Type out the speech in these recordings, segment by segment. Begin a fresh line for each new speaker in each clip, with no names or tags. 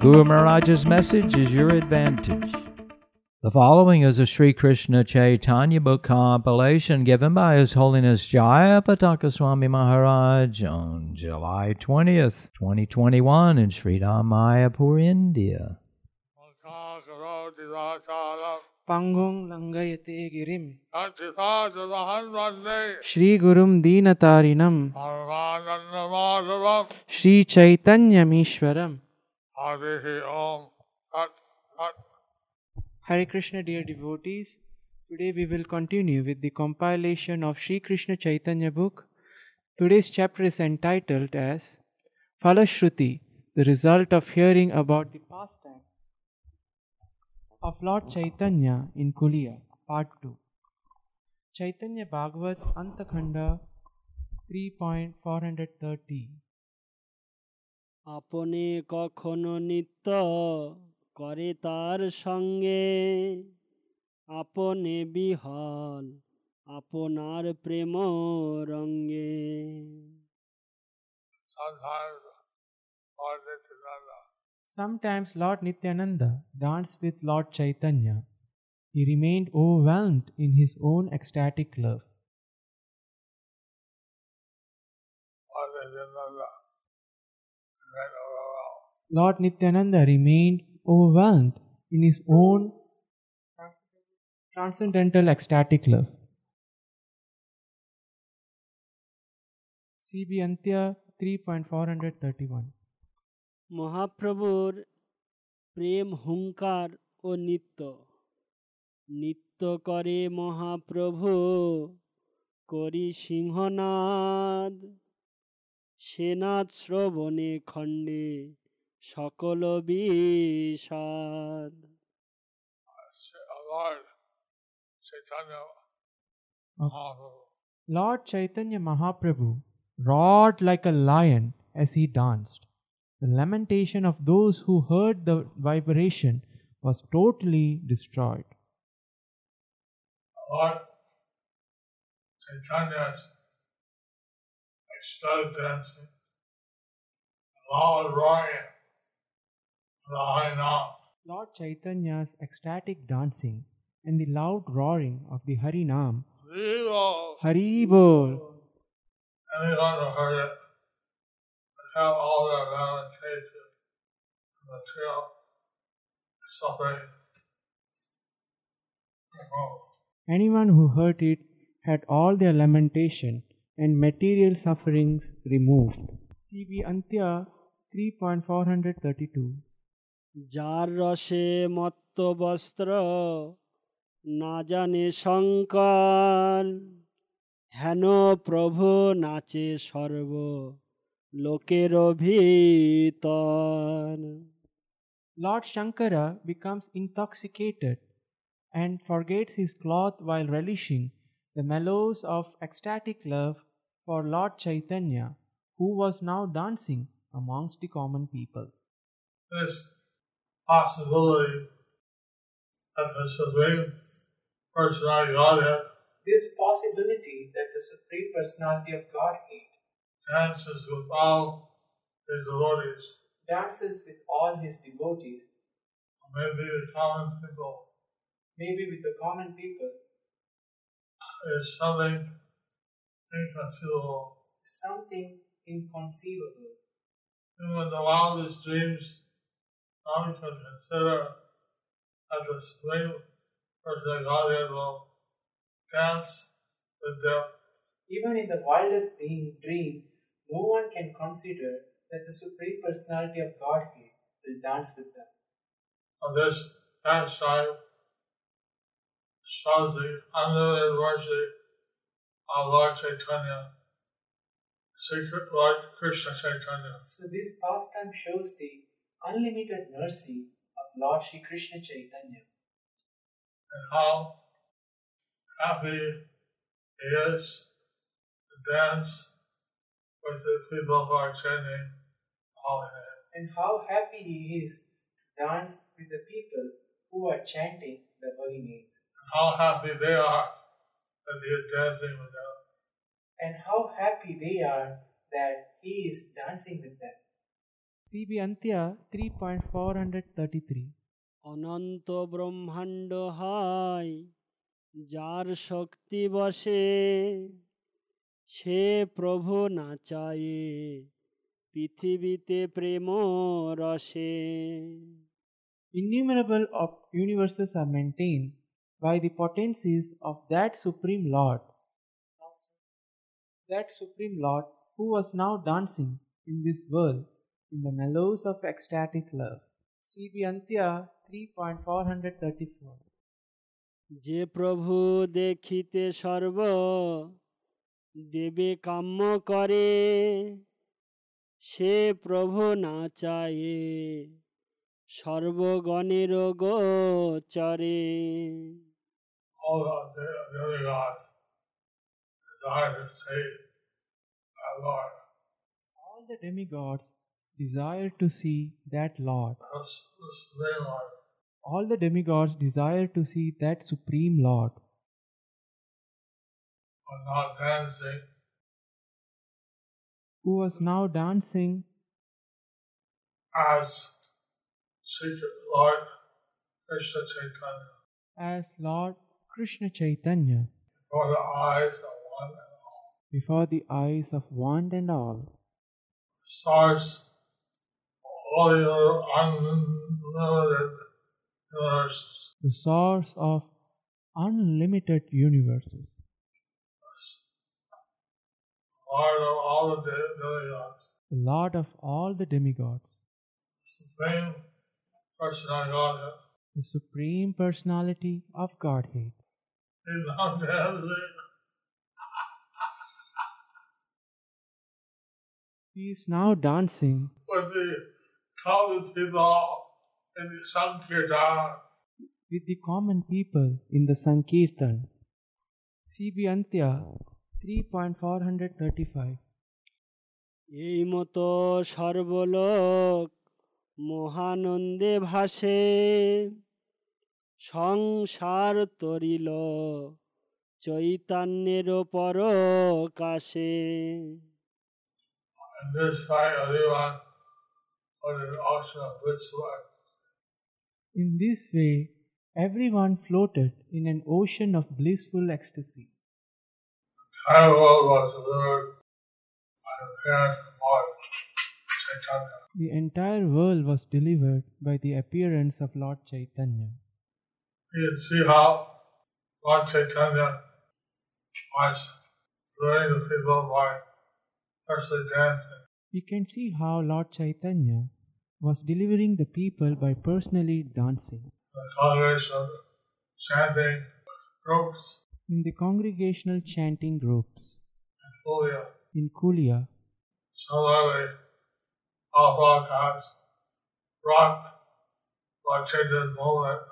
Guru Maharaj's message is your advantage. The following is a Sri Krishna Chaitanya book compilation given by His Holiness Jayapataka Swami Maharaj on July 20th, 2021 in Sri Mayapur, India.
Pangong langayate girim
Shri
Gurum Deenatarinam Shri Chaitanya Hare Krishna dear devotees. Today we will continue with the compilation of Shri Krishna Chaitanya book. Today's chapter is entitled as Phalaśruti The result of hearing about the pastime of Lord Chaitanya in Kulia Part 2 Chaitanya Bhagavat Antakhanda 3.430
আপনি কখনো নিত্য করে তার সঙ্গে আপনি বিহল আপনার প্রেম রঙ্গে
Sometimes Lord Nityananda
Sometimes Lord Nityananda danced with Lord Chaitanya. He remained overwhelmed in his own ecstatic love.
Lord Nityananda remained overwhelmed.
Lord Nityananda remained overwhelmed in his own transcendental ecstatic love. CB Antya 3.431
মহাপ্রভুর প্রেম হুঙ্কার ও নিত্য নিত্য করে মহাপ্রভু করি সিংহনাদ সেনাদ শ্রবণে খণ্ডে সকল বিষাদ
Lord Chaitanya Mahaprabhu
Lord Chaitanya Mahaprabhu roared like a lion as he danced. The lamentation of those who heard the vibration was totally destroyed.
Lord Chaitanya's ecstatic dancing, loud roaring, the high
Lord Chaitanya's ecstatic dancing and the loud roaring of the Hari Nam,
Zero.
Hari Bol.
Anyone who heard it would have all their lamentation and removed.
Anyone who heard it had all their lamentation and material sufferings removed. CB Antya 3.432
যার রসে মত্ত বস্ত্র না জানে শঙ্কর হেন প্রভু নাচে সর্ব লোকের ভিতর
Lord Shankara becomes intoxicated and forgets his cloth while relishing the mellows of ecstatic love for Lord Chaitanya, who was now dancing amongst the common people.
This possibility that the Supreme Personality Godhead.
This possibility that the Supreme Personality of Godhead
dances with all his devotees,
dances with all his devotees,
maybe the common people,
maybe with the common people,
is something inconceivable.
something inconceivable.
Even the wildest dreams, one can consider that the Supreme Personality Godhead will dance with them.
Even in the wildest dream, dream, no one can consider that the Supreme Personality of Godhead will dance with them.
of this pastime shows the unlimited mercy of Lord Chaitanya, secret Lord Krishna Chaitanya.
So this pastime shows the unlimited mercy of Lord Shri Krishna Chaitanya.
and how happy he is to dance with the people who are chanting holy name.
And how happy he is to dance with the people who are chanting the holy names.
And how happy they are that he is dancing with them.
And how happy they are that he is dancing with them. CB Antya 3.433
অনন্ত ব্রহ্মাণ্ড হয় যার শক্তি বসে সে প্রভু নাচায়ে পৃথিবীতে প্রেম রসে
Innumerable of universes are maintained by the potencies of that Supreme Lord. That Supreme Lord who was now dancing in this world in the mellows of ecstatic love. CB Antya 3.434
যে প্রভু দেখিতে সর্ব দেবে কাম্য করে সে প্রভু নাচায়ে সর্বগণের গোচরে Oh,
All of the, the other gods desire to see our Lord.
All the demigods desire to see that Lord.
This, this name Lord.
All the demigods desire to see that Supreme Lord.
are not dancing
who was now dancing
as Lord Krishna Chaitanya
as Lord Krishna Chaitanya
before the eyes of one and all.
before the eyes of one and all.
Source of all your unlimited universes.
the source of unlimited universes,
Lord of all the demigods.
the Lord of all the demigods,
Supreme Personality Godhead.
the Supreme Personality of Godhead.
He's not dancing.
He is now dancing
with the common people in the Sankirtan.
with the common people in the Sankirtan. CB Antya 3.435
এই মতো সর্বলোক মহানন্দে ভাসে সংসার তরিল চৈতন্যের পরকাশে
And this fight, everyone was an ocean of bliss.
In this way, everyone floated in an ocean of blissful ecstasy.
entire world was delivered by the parents of Lord Chaitanya.
The entire world was delivered by the appearance of Lord Chaitanya.
You can see how Lord Chaitanya was learning the people by personally dancing.
We can see how Lord Chaitanya was delivering the people by personally dancing.
The congregation chanting groups
In the congregational chanting groups
in Kulia.
in Kulia,
Similarly, broadcasts brought Lord Chaitanya's movement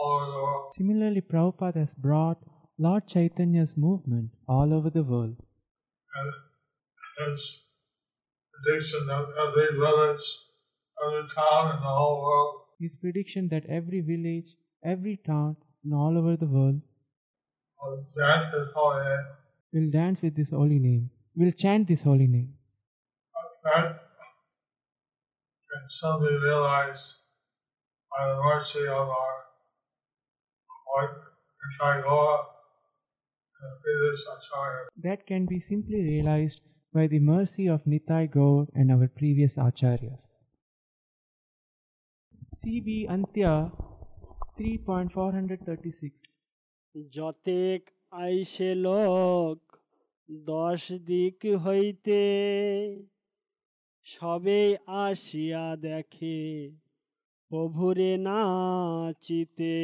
all over the world.
similarly, Prabhupada has brought Lord Chaitanya's movement all over the world.
His prediction that every village, every town in the whole world
His prediction that every village, every town, and all over the world
will dance his holy name.
will dance with this holy name, will chant this holy name.
That can simply realized by the mercy of our And the previous Acharya.
That can be simply realized by the mercy of Nitai Gaur and our previous acharyas. CB Antya 3.436
যতেক আইসে লোক দশ দিক হইতে সবে আসিয়া দেখে প্রভুরে নাচিতে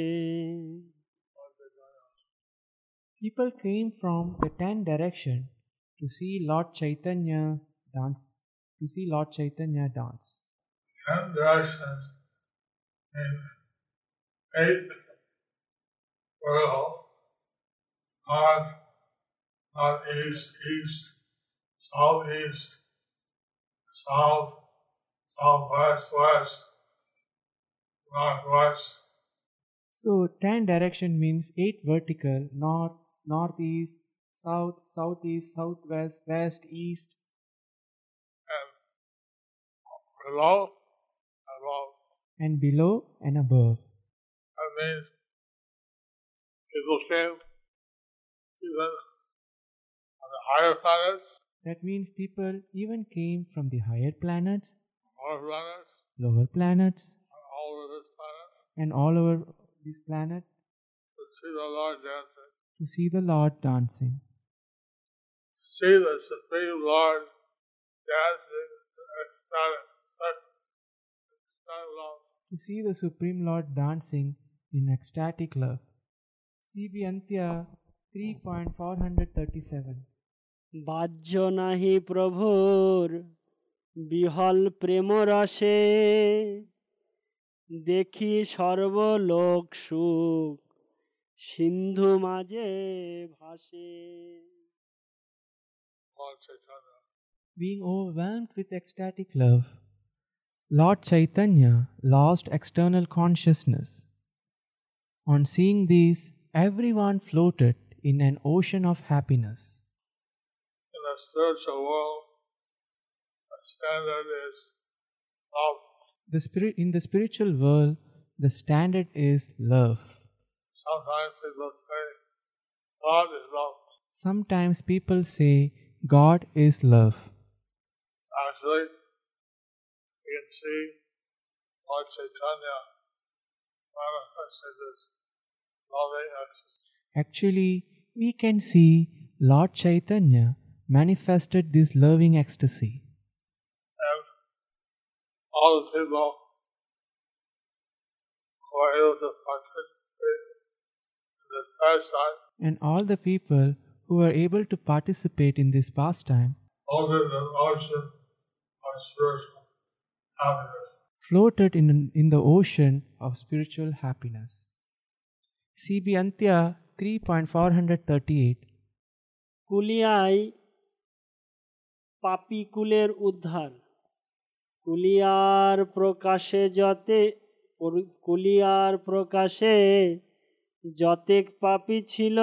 People came from the ten direction to see Lord Chaitanya dance, to see Lord Chaitanya dance.
Ten directions in eight world, north, northeast, east, southeast, south, southwest, west, northwest.
So, ten direction means eight vertical north, northeast, south, southeast, southwest, west, east,
and below, above.
and below and above.
That means people came even on the higher planets,
That means people even came from the higher planets,
lower planets,
lower planets,
and all over this planet
and all over this planet
to see the Lord dancing
to see the Lord dancing.
See the Supreme Lord dancing in ecstatic, ecstatic love.
To see the Supreme Lord dancing in ecstatic love. CB Antya 3.437
বাহ্য নাহি প্রভুর বিহল প্রেম রসে দেখি সর্বলোক সুখ সিন্ধু মাঝে ভাসে
Lord Chaitanya.
Being overwhelmed with ecstatic love, Lord Chaitanya lost external consciousness. On seeing these, everyone floated in an ocean of happiness.
In the spiritual world, the standard is love.
The spirit in the spiritual world, the standard is love.
Sometimes people say God is love.
Sometimes people say God is love.
Actually, you can see Lord Chaitanya manifested this loving ecstasy.
Actually, we can see Lord Chaitanya manifested this loving ecstasy.
And all the people who are able to participate in this lifestyle,
And all the people who are able to participate in this pastime
over the ocean of spiritual happiness.
floated in, in the ocean of spiritual happiness. CB Antya 3.438
কুলিয়ায় পাপি কুলের উদ্ধার কুলিয়ার প্রকাশে যতে পরি- কুলিয়ার প্রকাশে যতেক পাপি ছিল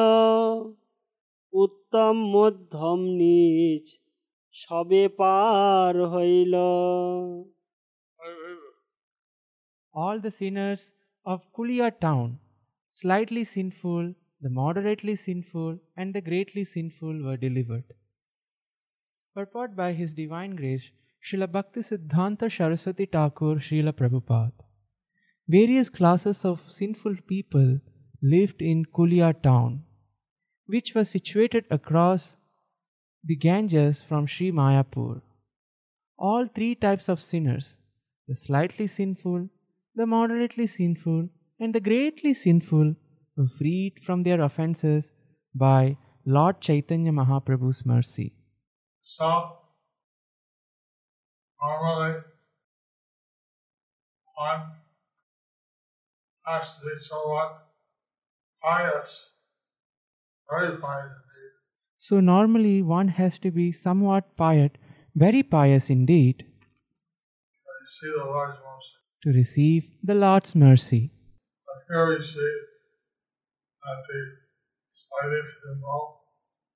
উত্তম মধ্যম নিচ সবে পার হইল
All the sinners of Kulia town, slightly sinful, the moderately sinful, and the greatly sinful were delivered. Purport by His Divine Grace, Srila Bhakti Siddhanta Saraswati Thakur Srila Prabhupada. Various classes of sinful people lived in Kulia town, which was situated across the Ganges from Sri Mayapur. All three types of sinners the slightly sinful, the moderately sinful, and the greatly sinful were freed from their offenses by Lord Chaitanya Mahaprabhu's mercy.
Some normally one has to be somewhat pious, very pious indeed,
So, normally one has to be somewhat pious, very pious indeed,
you see the Lord's mercy.
to receive the Lord's mercy.
But here we see that the slightly sinful,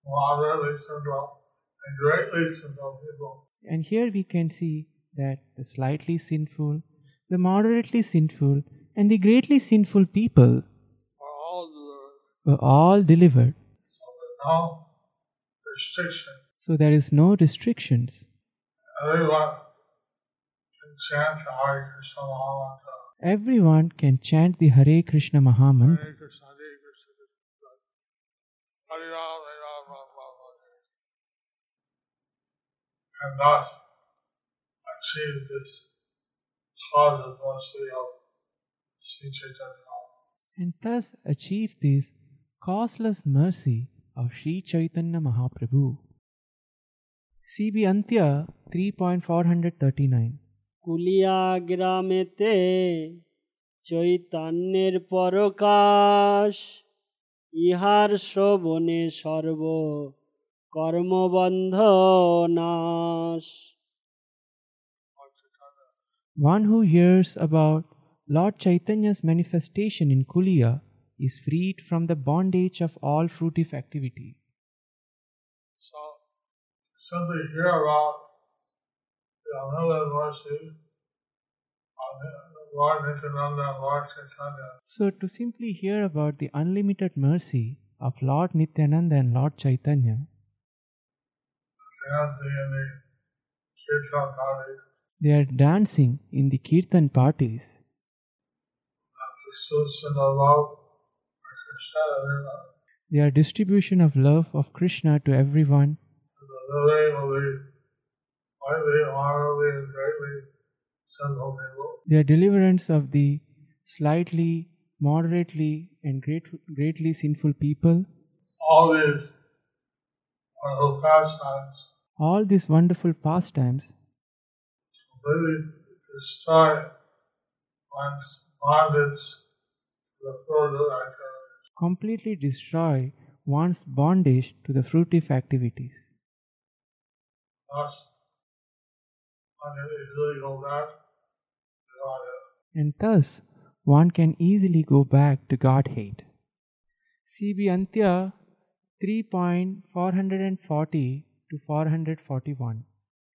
moderately sinful, and greatly sinful people
And here we can see that the slightly sinful, the moderately sinful, and the greatly sinful people
are all delivered.
Were all delivered.
So no restriction.
So, there is no restrictions.
Everyone can chant the Hare Krishna Maha Mantra.
Everyone can chant the Hare Krishna Mahamantra.
Hare Krishna, Hare Krishna. Hare Ram, Hare Ram, Ram Ram, Hare. And thus achieve this causeless mercy of Sri Chaitanya.
and thus achieve this causeless mercy of Sri Chaitanya Mahaprabhu. CB Antya 3.439
Kulia গ্রামেতে চৈতন্যের পরকাশ ইহার শ্রবণে সর্ব কর্মবন্ধ নাশ
Lord Chaitanya.
One who hears about Lord Chaitanya's manifestation in Kulia is freed from the bondage of all fruitive activity.
So simply hear about the unlimited mercy Lord Nityananda Lord Chaitanya.
So, to simply hear about the unlimited mercy of Lord Nityananda and Lord Chaitanya,
dancing in the kirtan parties,
they are dancing in the kirtan parties.
the distribution of love Krishna, everyone.
They are distribution of love of Krishna to everyone.
And the living will be slightly, honorably, and greatly sinful people.
They are deliverance of the slightly, moderately, and great, greatly sinful people.
All these wonderful pastimes
All these wonderful pastimes
completely destroy one's bondage to the fruitive activities
completely destroy one's bondage to the fruitive activities.
Thus, one can easily go back to Godhead.
and thus one can easily go back to Godhead. CB Antya 3.440 to 441.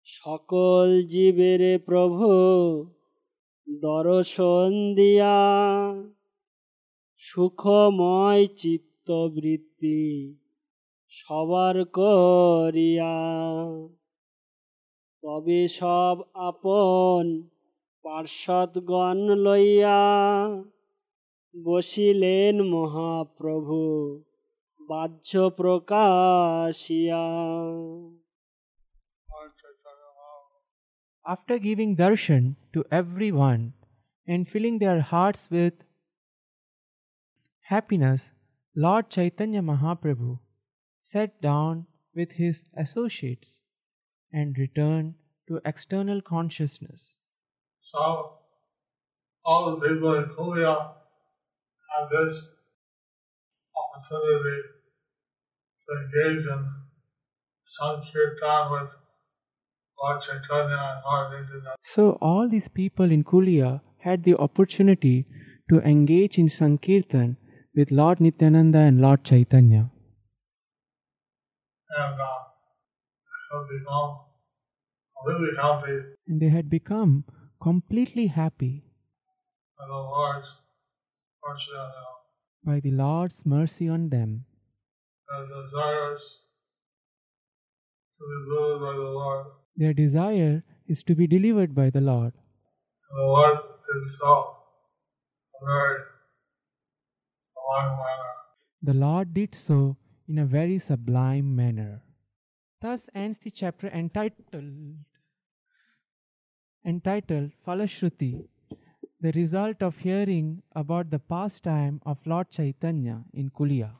সকল জীবের প্রভু দর্শন দিয়া সুখময় চিত্তবৃত্তি সবার করিয়া তবে সব আপন পার্ষদগণ লইয়া বসিলেন মহাপ্রভু বাহ্য প্রকাশিয়া
After giving darshan to everyone and filling their hearts with happiness, Lord Chaitanya Mahaprabhu sat down with his associates and returned to external consciousness.
So, all people in Kulia have this opportunity to engage in Sankirtan with Lord Chaitanya and Lord Nityananda.
So, all these people in Kulia had the opportunity to engage in Sankirtan with Lord Nityananda and Lord Chaitanya.
And uh, become completely happy
And they had become completely happy
by the Lord's mercy on them.
by the Lord's mercy on them.
Their desires to be delivered by the Lord.
Their desire is to be delivered by the Lord.
And the Lord did so very long manner.
The Lord did so in a very sublime manner. Thus ends the chapter entitled entitled Phalaśruti, the result of hearing about the pastime of Lord Chaitanya in Kulia.